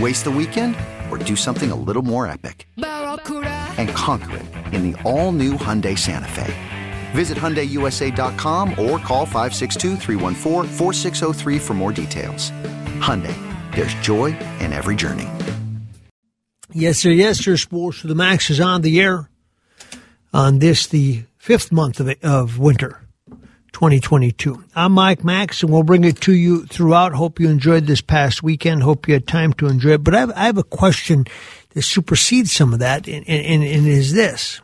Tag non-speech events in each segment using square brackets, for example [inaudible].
Waste the weekend or do something a little more epic? And conquer it in the all new Hyundai Santa Fe. Visit HyundaiUSA.com or call 562 for more details. Hyundai, there's joy in every journey. Yes, sir. Yes, sir. Sports for the Max is on the air on this, the fifth month of, of winter, 2022. I'm Mike Max, and we'll bring it to you throughout. Hope you enjoyed this past weekend. Hope you had time to enjoy it. But I have, I have a question that supersedes some of that, and, and, and is this.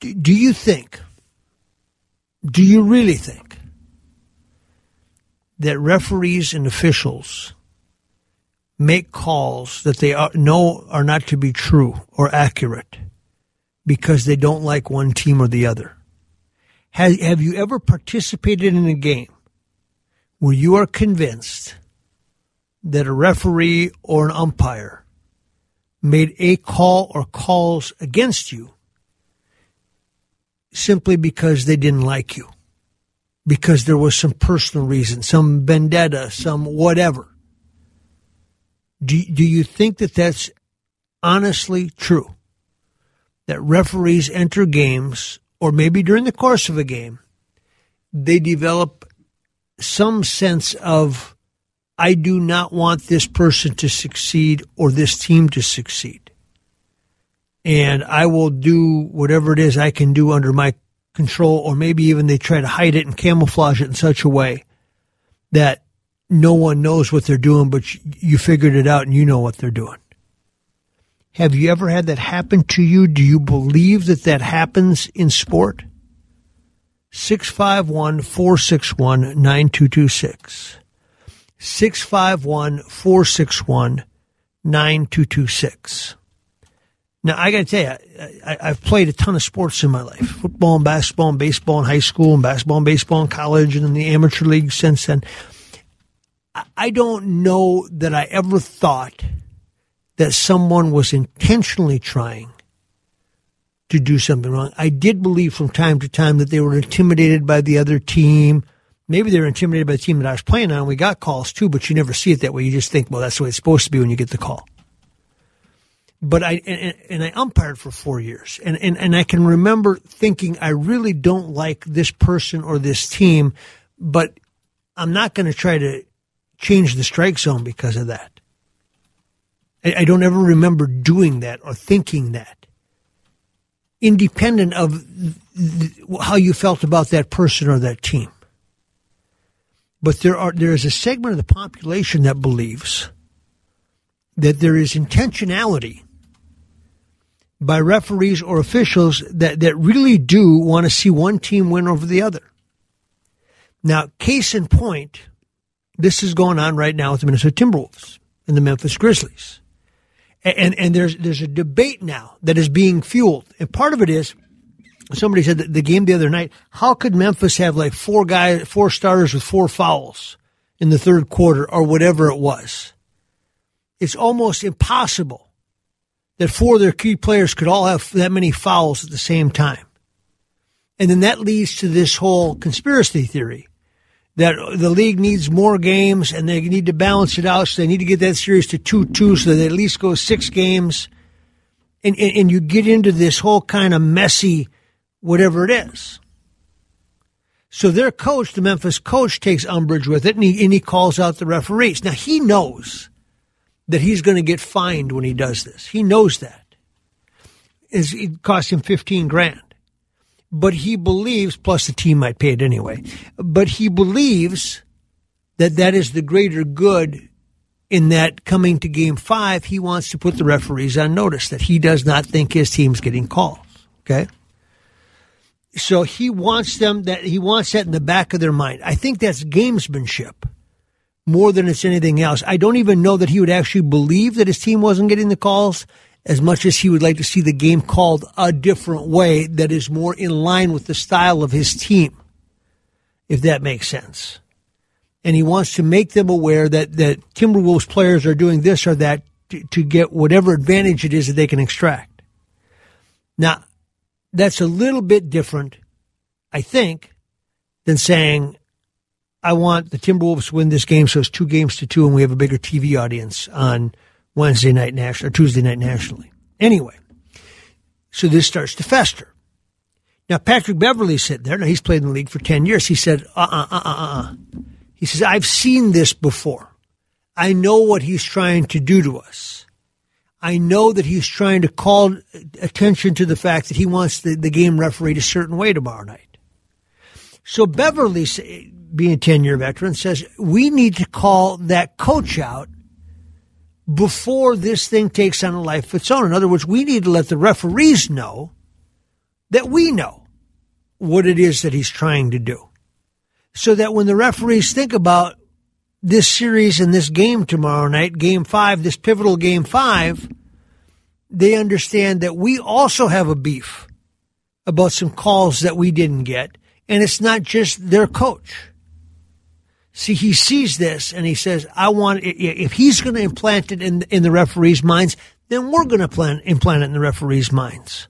Do, do you think, do you really think that referees and officials make calls that they are, know are not to be true or accurate because they don't like one team or the other? Have, have you ever participated in a game where you are convinced that a referee or an umpire made a call or calls against you simply because they didn't like you? Because there was some personal reason, some vendetta, some whatever. Do, do you think that that's honestly true? That referees enter games or maybe during the course of a game, they develop some sense of, I do not want this person to succeed or this team to succeed. And I will do whatever it is I can do under my control, or maybe even they try to hide it and camouflage it in such a way that no one knows what they're doing, but you figured it out and you know what they're doing. Have you ever had that happen to you? Do you believe that that happens in sport? 651 461 9226. 651 461 9226. Now, I got to tell you, I, have played a ton of sports in my life football and basketball and baseball in high school, and basketball and baseball in college, and in the amateur league since then. I don't know that I ever thought that someone was intentionally trying to do something wrong. I did believe from time to time that they were intimidated by the other team. Maybe they were intimidated by the team that I was playing on. We got calls too, but you never see it that way. You just think, well, that's the way it's supposed to be when you get the call. But I and, and I umpired for four years, and, and and I can remember thinking, I really don't like this person or this team, but I'm not going to try to change the strike zone because of that. I, I don't ever remember doing that or thinking that, independent of th- how you felt about that person or that team. But there are there is a segment of the population that believes that there is intentionality by referees or officials that, that really do want to see one team win over the other. Now, case in point, this is going on right now with the Minnesota Timberwolves and the Memphis Grizzlies and and there's there's a debate now that is being fueled, and part of it is somebody said the game the other night. How could Memphis have like four guys, four starters with four fouls in the third quarter or whatever it was? It's almost impossible that four of their key players could all have that many fouls at the same time. And then that leads to this whole conspiracy theory that the league needs more games and they need to balance it out. So they need to get that series to 2 2 so they at least go six games. And, and, and you get into this whole kind of messy whatever it is. So their coach, the Memphis coach, takes umbrage with it and he, and he calls out the referees. Now he knows that he's going to get fined when he does this. He knows that. It costs him 15 grand. But he believes, plus the team might pay it anyway, but he believes that that is the greater good in that coming to game five, he wants to put the referees on notice that he does not think his team's getting calls. Okay. So he wants them that he wants that in the back of their mind. I think that's gamesmanship more than it's anything else. I don't even know that he would actually believe that his team wasn't getting the calls as much as he would like to see the game called a different way that is more in line with the style of his team, if that makes sense. And he wants to make them aware that, that Timberwolves players are doing this or that to, to get whatever advantage it is that they can extract. Now, that's a little bit different, I think, than saying, I want the Timberwolves to win this game so it's two games to two and we have a bigger TV audience on Wednesday night national or Tuesday night nationally. Anyway, so this starts to fester. Now Patrick Beverley sitting there. Now he's played in the league for ten years. He said, "Uh, uh, uh, uh, uh." He says, "I've seen this before. I know what he's trying to do to us. I know that he's trying to call attention to the fact that he wants the, the game refereed a certain way tomorrow night." So Beverley, being a ten year veteran, says we need to call that coach out before this thing takes on a life of its own. In other words, we need to let the referees know that we know what it is that he's trying to do. So that when the referees think about this series and this game tomorrow night, game five, this pivotal game five, they understand that we also have a beef about some calls that we didn't get. And it's not just their coach. See, he sees this and he says, I want, if he's going to implant it in, in the referee's minds, then we're going to plan, implant it in the referee's minds.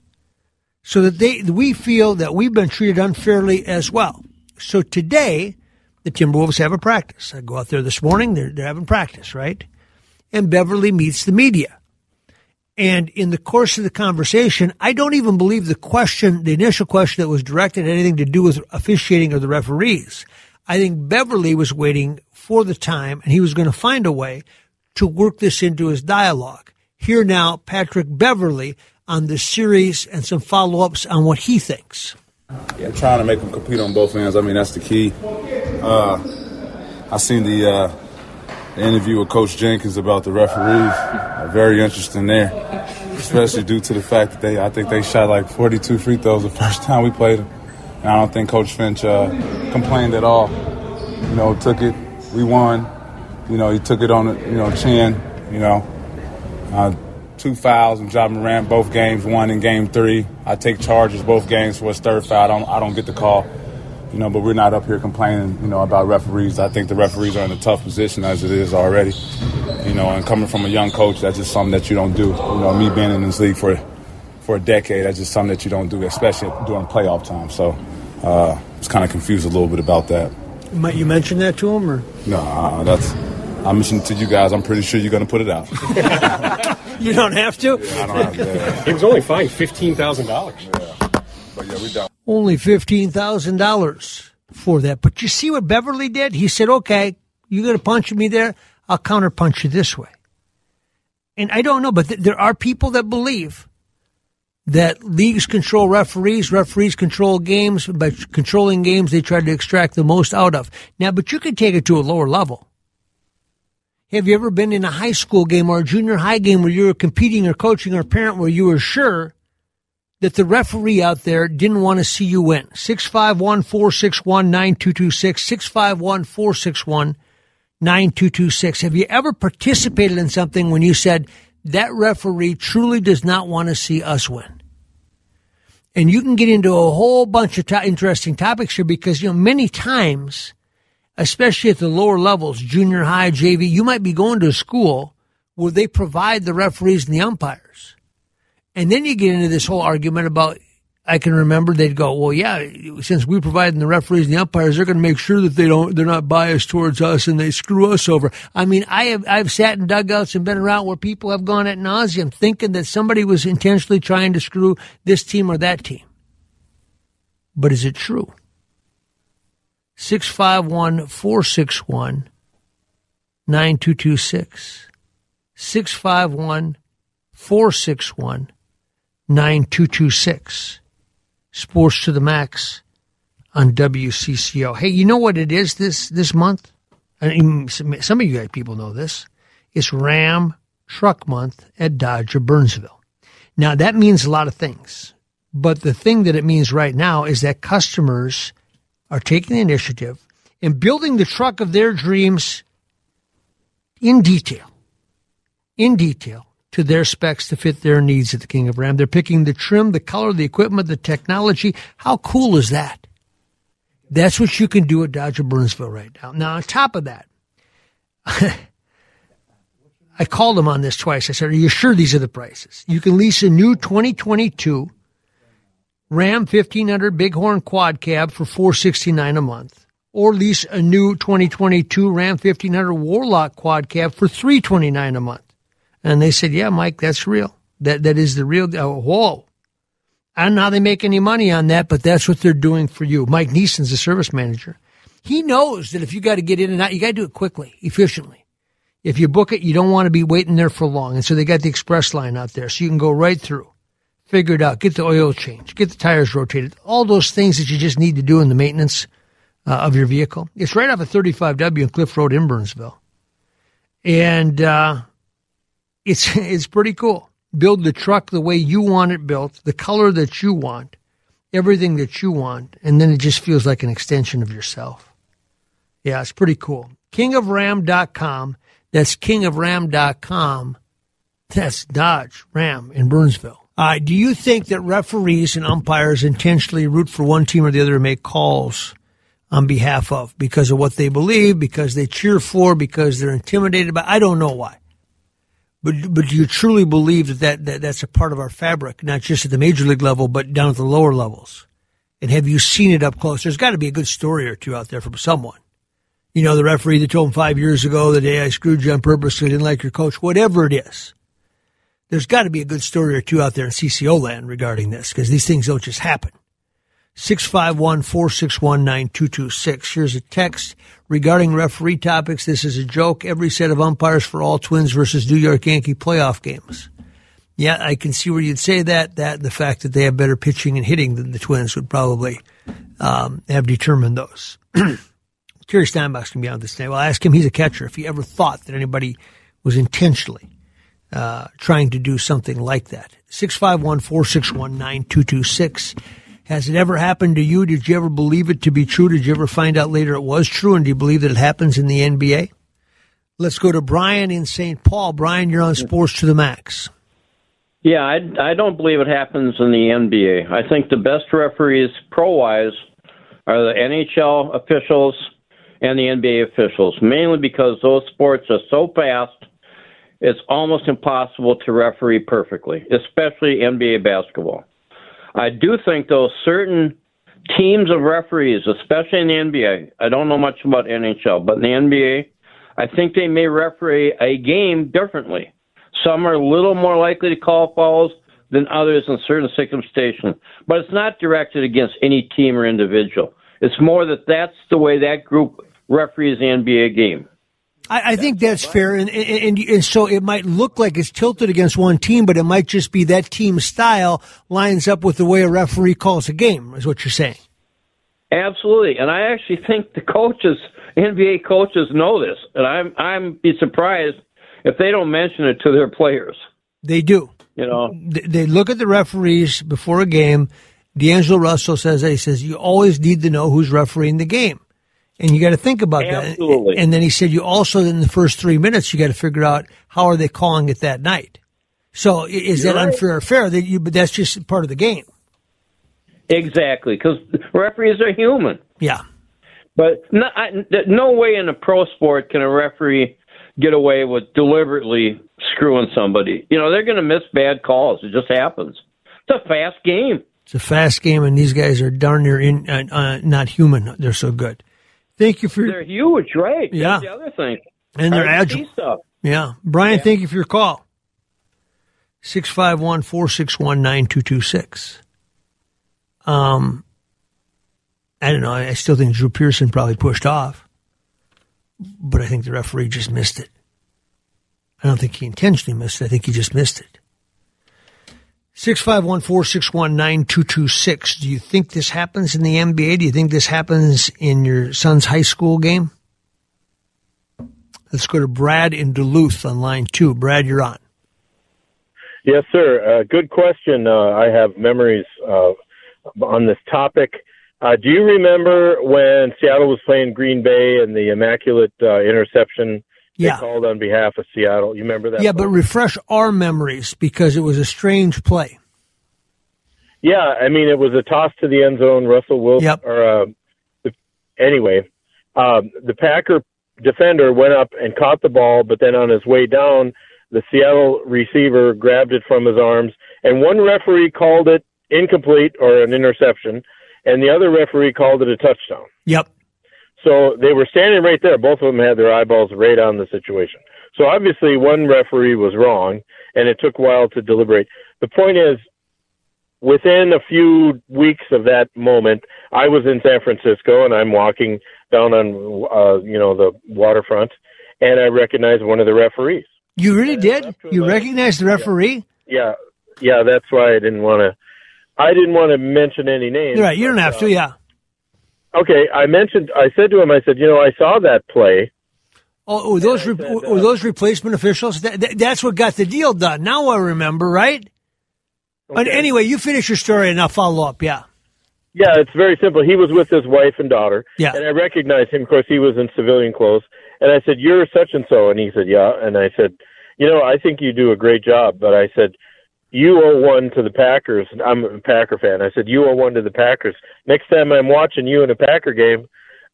So that they, we feel that we've been treated unfairly as well. So today, the Timberwolves have a practice. I go out there this morning, they're, they're having practice, right? And Beverley meets the media. And in the course of the conversation, I don't even believe the question, the initial question that was directed had anything to do with officiating or the referees. I think Beverley was waiting for the time and he was going to find a way to work this into his dialogue. Here now, Patrick Beverley on the series and some follow ups on what he thinks. Yeah, trying to make them compete on both ends. I mean, that's the key. Uh, I seen the, uh, the, interview with Coach Jenkins about the referees. Uh, very interesting there, especially due to the fact that they, I think they shot like 42 free throws the first time we played them. And I don't think Coach Finch uh, complained at all. You know, took it. We won. You know, he took it on the you know chin. You know, uh, two fouls and Ja Morant both games. One in game three. I take charges both games for his third foul. I don't I don't get the call. You know, but we're not up here complaining. You know about referees. I think the referees are in a tough position as it is already. You know, and coming from a young coach, that's just something that you don't do. You know, me being in this league for for a decade. That's just something that you don't do, especially during playoff time. So uh, I was kind of confused a little bit about that. Might you mention that to him, or no? Uh, that's I mentioned to you guys. I'm pretty sure you're going to put it out. [laughs] you don't have to. Yeah, I don't have to. [laughs] He was only fined fifteen thousand dollars. Yeah, but yeah, we don't. Only fifteen thousand dollars for that. But you see what Beverley did? He said, "Okay, you're going to punch me there. I'll counter punch you this way." And I don't know, but th- there are people that believe that leagues control referees, referees control games. By controlling games, they try to extract the most out of. Now, but you can take it to a lower level. Have you ever been in a high school game or a junior high game where you were competing or coaching or parent where you were sure that the referee out there didn't want to see you win? 651 461 9226, 651 461 9226. Have you ever participated in something when you said, that referee truly does not want to see us win. And you can get into a whole bunch of to- interesting topics here because, you know, many times, especially at the lower levels, junior high, JV, you might be going to a school where they provide the referees and the umpires. And then you get into this whole argument about I can remember they'd go, well, yeah, since we provide the referees and the umpires, they're going to make sure that they don't, they're not biased towards us and they screw us over. I mean, I have, I've sat in dugouts and been around where people have gone at nauseum thinking that somebody was intentionally trying to screw this team or that team. But is it true? 651 461 9226. 651 461 9226. Sports to the Max on WCCO. Hey, you know what it is this this month? I mean, some of you people know this. It's Ram Truck Month at Dodge of Burnsville. Now that means a lot of things, but the thing that it means right now is that customers are taking the initiative and building the truck of their dreams in detail. In detail to their specs to fit their needs at the King of Ram. They're picking the trim, the color, the equipment, the technology. How cool is that? That's what you can do at Dodge of Burnsville right now. Now, on top of that, [laughs] I called them on this twice. I said, Are you sure these are the prices? You can lease a new 2022 Ram 1500 Bighorn Quad Cab for 469 a month, or lease a new 2022 Ram 1500 Warlock Quad Cab for 329 a month. And they said, yeah, Mike, that's real. That, that is the real, oh, whoa. I don't know how they make any money on that, but that's what they're doing for you. Mike Neeson's the service manager. He knows that if you got to get in and out, you got to do it quickly, efficiently. If you book it, you don't want to be waiting there for long. And so they got the express line out there. So you can go right through, figure it out, get the oil change, get the tires rotated, all those things that you just need to do in the maintenance uh, of your vehicle. It's right off of 35W and Cliff Road in Burnsville. And, uh, it's [laughs] it's pretty cool. Build the truck the way you want it built, the color that you want, everything that you want, and then it just feels like an extension of yourself. Yeah, it's pretty cool. Kingofram.com. That's kingofram.com. That's Dodge Ram in Burnsville. Uh, do you think that referees and umpires intentionally root for one team or the other to make calls on behalf of because of what they believe, because they cheer for, because they're intimidated by? I don't know why. But but do you truly believe that, that, that that's a part of our fabric, not just at the major league level, but down at the lower levels? And have you seen it up close? There's got to be a good story or two out there from someone. You know, the referee that told him five years ago the day I screwed you on purpose because I didn't like your coach, whatever it is. There's got to be a good story or two out there in CCO land regarding this because these things don't just happen. 651 461 9226. Here's a text regarding referee topics. This is a joke. Every set of umpires for all Twins versus New York Yankee playoff games. Yeah, I can see where you'd say that. That the fact that they have better pitching and hitting than the Twins would probably um, have determined those. [clears throat] Terry Steinbach's going to be on this today. Well, I'll ask him. He's a catcher. If he ever thought that anybody was intentionally uh, trying to do something like that. 651 461 9226. Has it ever happened to you? Did you ever believe it to be true? Did you ever find out later it was true? And do you believe that it happens in the NBA? Let's go to Brian in St. Paul. Brian, you're on Sports to the Max. Yeah, I, I don't believe it happens in the NBA. I think the best referees, pro wise, are the NHL officials and the NBA officials, mainly because those sports are so fast, it's almost impossible to referee perfectly, especially NBA basketball. I do think, though, certain teams of referees, especially in the NBA, I don't know much about NHL, but in the NBA, I think they may referee a game differently. Some are a little more likely to call fouls than others in certain circumstances, but it's not directed against any team or individual. It's more that that's the way that group referees the NBA game. I, I think that's fair, and, and, and so it might look like it's tilted against one team, but it might just be that team's style lines up with the way a referee calls a game. Is what you're saying? Absolutely, and I actually think the coaches, NBA coaches, know this, and I'm I'm be surprised if they don't mention it to their players. They do. You know, they look at the referees before a game. D'Angelo Russell says that he says you always need to know who's refereeing the game. And you got to think about Absolutely. that. And then he said, you also, in the first three minutes, you got to figure out how are they calling it that night. So is You're that right. unfair or fair? That you, but that's just part of the game. exactly, because referees are human. Yeah. But no, I, no way in a pro sport can a referee get away with deliberately screwing somebody. You know, they're going to miss bad calls. It just happens. It's a fast game. It's a fast game, and these guys are darn near in, uh, uh, not human. They're so good. Thank you for They're huge, right? Yeah. That's the other thing. and they're agile. stuff. Yeah. Brian, thank you for your call. 651 461 9226. Um, I don't know. I still think Drew Pearson probably pushed off, but I think the referee just missed it. I don't think he intentionally missed it. I think he just missed it. 651 461 9226. Do you think this happens in the NBA? Do you think this happens in your son's high school game? Let's go to Brad in Duluth on line two. Brad, you're on. Yes, sir. Uh, good question. Uh, I have memories uh, on this topic. Uh, do you remember when Seattle was playing Green Bay and the immaculate uh, interception Yeah. called on behalf of Seattle? You remember that? Yeah, but refresh our memories because it was a strange play. yeah, I mean it was a toss to the end zone. Russell Wilson. Yep. Or uh, anyway, um, the Packer defender went up and caught the ball, but then on his way down, the Seattle receiver grabbed it from his arms, and one referee called it incomplete or an interception, and the other referee called it a touchdown. Yep. So they were standing right there. Both of them had their eyeballs right on the situation. So obviously one referee was wrong, and it took a while to deliberate. The point is, within a few weeks of that moment, I was in San Francisco, and I'm walking down on, uh, you know, the waterfront, and I recognized one of the referees. You really did? You the- recognized the referee? Yeah, yeah, that's why I didn't want to. I didn't want to mention any names. You're right. You don't but, have to. uh, Yeah. Okay, I mentioned. I said to him, I said, you know, I saw that play. Oh, were those re- said, were uh, those replacement officials? That, that, that's what got the deal done. Now I remember, right? But anyway, you finish your story and I'll follow up. Yeah. Yeah, it's very simple. He was with his wife and daughter. Yeah. And I recognized him. Of course, he was in civilian clothes. And I said, "You're such and so," and he said, "Yeah." And I said, "You know, I think you do a great job." But I said, "You owe one to the Packers." I'm a Packer fan. I said, "You owe one to the Packers." Next time I'm watching you in a Packer game,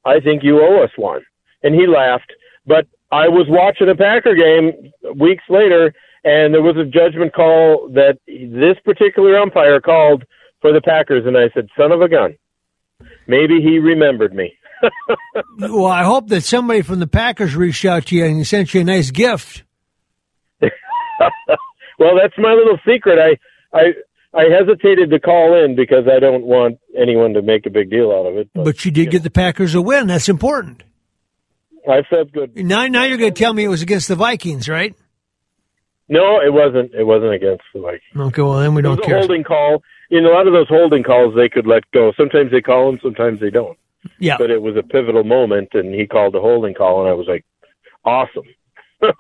I think you owe us one. And he laughed. But I was watching a Packer game weeks later, and there was a judgment call that this particular umpire called for the Packers, and I said, "Son of a gun." Maybe he remembered me. [laughs] Well, I hope that somebody from the Packers reached out to you and sent you a nice gift. [laughs] well, that's my little secret. I I I hesitated to call in because I don't want anyone to make a big deal out of it. But, But you did get the Packers a win. That's important. I felt good. Now, now you're going to tell me it was against the Vikings, right? No, it wasn't. It wasn't against the Vikings. Okay, well then we don't was a care. holding call. In a lot of those holding calls, they could let go. Sometimes they call them, sometimes they don't. Yeah. But it was a pivotal moment, and he called a holding call, and I was like, "Awesome, [laughs] All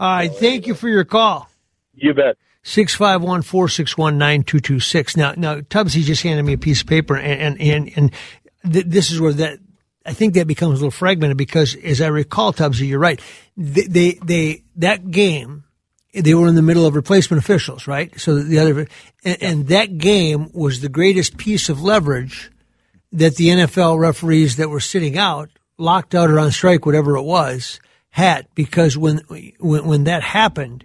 right. Thank you for your call. You bet." 651 461 9226. Now, now, Tubbsy just handed me a piece of paper, and, and, and, th- this is where that, I think that becomes a little fragmented because, as I recall, Tubbsy, you're right. They, they, they, that game, they were in the middle of replacement officials, right? So the other, and, and that game was the greatest piece of leverage that the NFL referees that were sitting out, locked out or on strike, whatever it was, had because when, when, when that happened,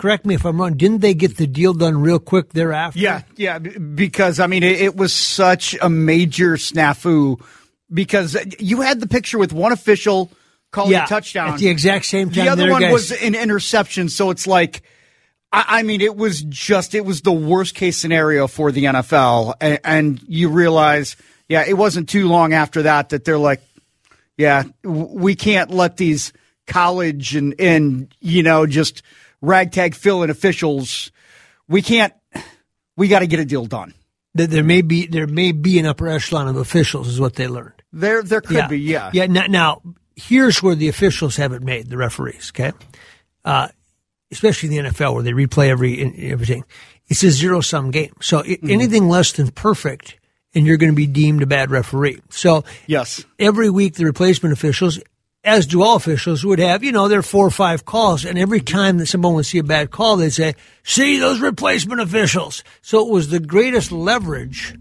correct me if I'm wrong, didn't they get the deal done real quick thereafter? Yeah, yeah, because I mean, it, it was such a major snafu because you had the picture with one official calling Yeah, a touchdown at the exact same time. The other one guys- was an interception, so it's like, I, I mean, it was just it was the worst case scenario for the NFL, and, and you realize, yeah, it wasn't too long after that that they're like, yeah, we can't let these college and and you know just ragtag fill-in officials. We can't. We got to get a deal done. there may be there may be an upper echelon of officials, is what they learned. There, there could be, yeah. Yeah. Now, now, here's where the officials have it made. The referees, okay, uh, especially in the NFL where they replay every everything. It's a zero sum game. So Mm-hmm. anything less than perfect, and you're going to be deemed a bad referee. So Yes. every week the replacement officials, as do all officials, would have, you know, their four or five calls. And every time that someone would see a bad call, they'd say, see those replacement officials. So it was the greatest leverage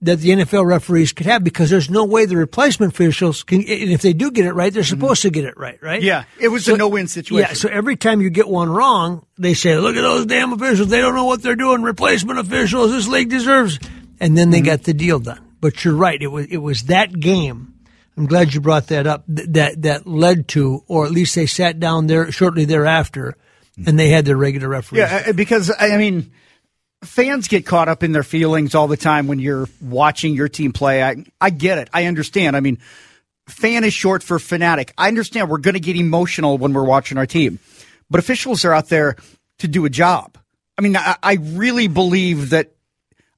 that the NFL referees could have because there's no way the replacement officials can, and if they do get it right, they're supposed to get it right, right? Mm-hmm. Yeah, it was a no-win situation. Yeah, so every time you get one wrong, they say, look at those damn officials. They don't know what they're doing. Replacement officials. This league deserves. And then they got the deal done. But you're right. It was, it was that game. I'm glad you brought that up th- that, that led to, or at least they sat down there shortly thereafter and they had their regular referees. Yeah, uh, because I mean, fans get caught up in their feelings all the time when you're watching your team play. I I get it. I understand. I mean, fan is short for fanatic. I understand we're going to get emotional when we're watching our team, but officials are out there to do a job. I mean, I, I really believe that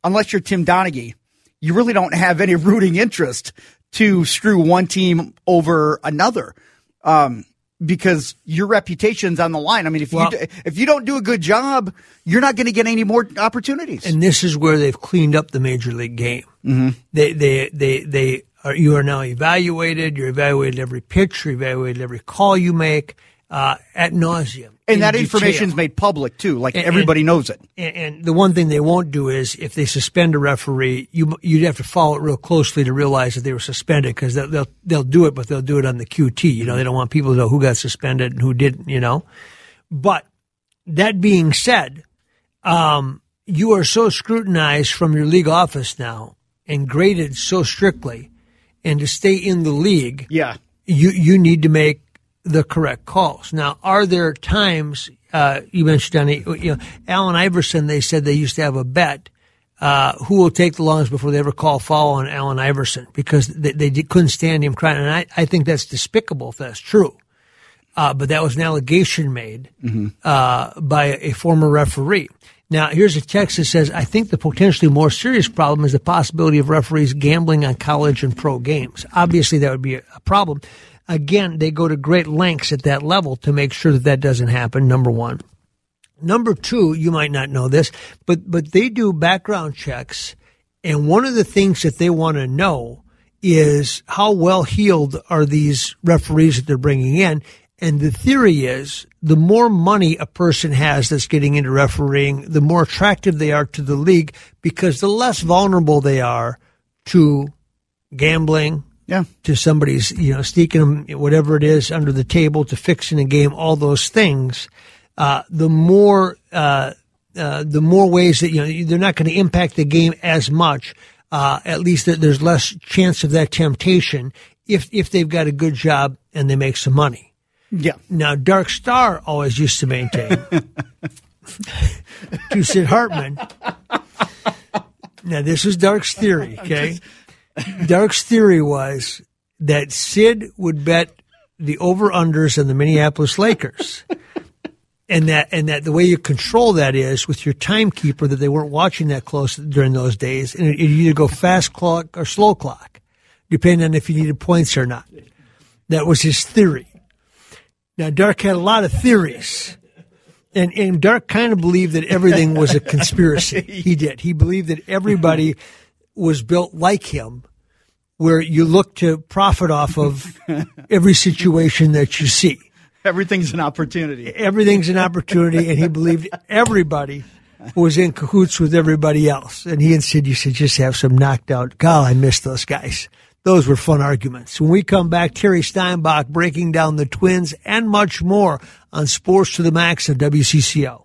unless you're Tim Donaghy, you really don't have any rooting interest to screw one team over another. Um, because your reputation's on the line. I mean, if Well- you if you don't do a good job, you're not going to get any more opportunities. and this is where they've cleaned up the major league game. Mm-hmm. They, they, they, they are, you are now evaluated. You're evaluated every pitch. You're evaluated every call you make, uh, at nauseum. and in that detail. information's made public too. Like And- everybody and- knows it. And, and the one thing they won't do is if they suspend a referee, you you'd have to follow it real closely to realize that they were suspended because they'll, they'll they'll do it, but they'll do it on the QT. You know, they don't want people to know who got suspended and who didn't. You know, but that being said, um, you are so scrutinized from your league office now and graded so strictly, and to stay in the league, Yeah. you you need to make the correct calls. Now, are there times uh, you mentioned Johnny, you know, Allen Iverson? They said they used to have a bet. Uh, who will take the longest before they ever call foul on Allen Iverson because they, they couldn't stand him crying. And I, I think that's despicable if that's true. Uh, but that was an allegation made uh, by a former referee. Now, here's a text that says, I think the potentially more serious problem is the possibility of referees gambling on college and pro games. Obviously, that would be a problem. Again, they go to great lengths at that level to make sure that that doesn't happen, number one. Number two, you might not know this, but, but they do background checks. And one of the things that they want to know is how well heeled are these referees that they're bringing in. And the theory is the more money a person has that's getting into refereeing, the more attractive they are to the league because the less vulnerable they are to gambling, Yeah. to somebody's, you know, sneaking them, whatever it is, under the table to fixing a game, all those things, uh, the more, uh, uh, the more ways that, you know, they're not going to impact the game as much. Uh, at least there- there's less chance of that temptation if, if they've got a good job and they make some money. Yeah. Now, Dark Star always used to maintain [laughs] to Sid Hartman. Now, this was Dark's theory, okay? [laughs] Dark's theory was that Sid would bet the over-unders on the Minneapolis Lakers. And that, and that the way you control that is with your timekeeper that they weren't watching that close during those days. And it, it either go fast clock or slow clock, depending on if you needed points or not. That was his theory. Now, Dark had a lot of theories. And, and Dark kind of believed that everything was a conspiracy. [laughs] He did. He believed that everybody was built like him, where you look to profit off of [laughs] every situation that you see. Everything's an opportunity. Everything's an opportunity, and he believed everybody was in cahoots with everybody else. And he and Sid used to just have some knocked out. God, I miss those guys. Those were fun arguments. When we come back, Terry Steinbach breaking down the twins and much more on Sports to the Max of WCCO.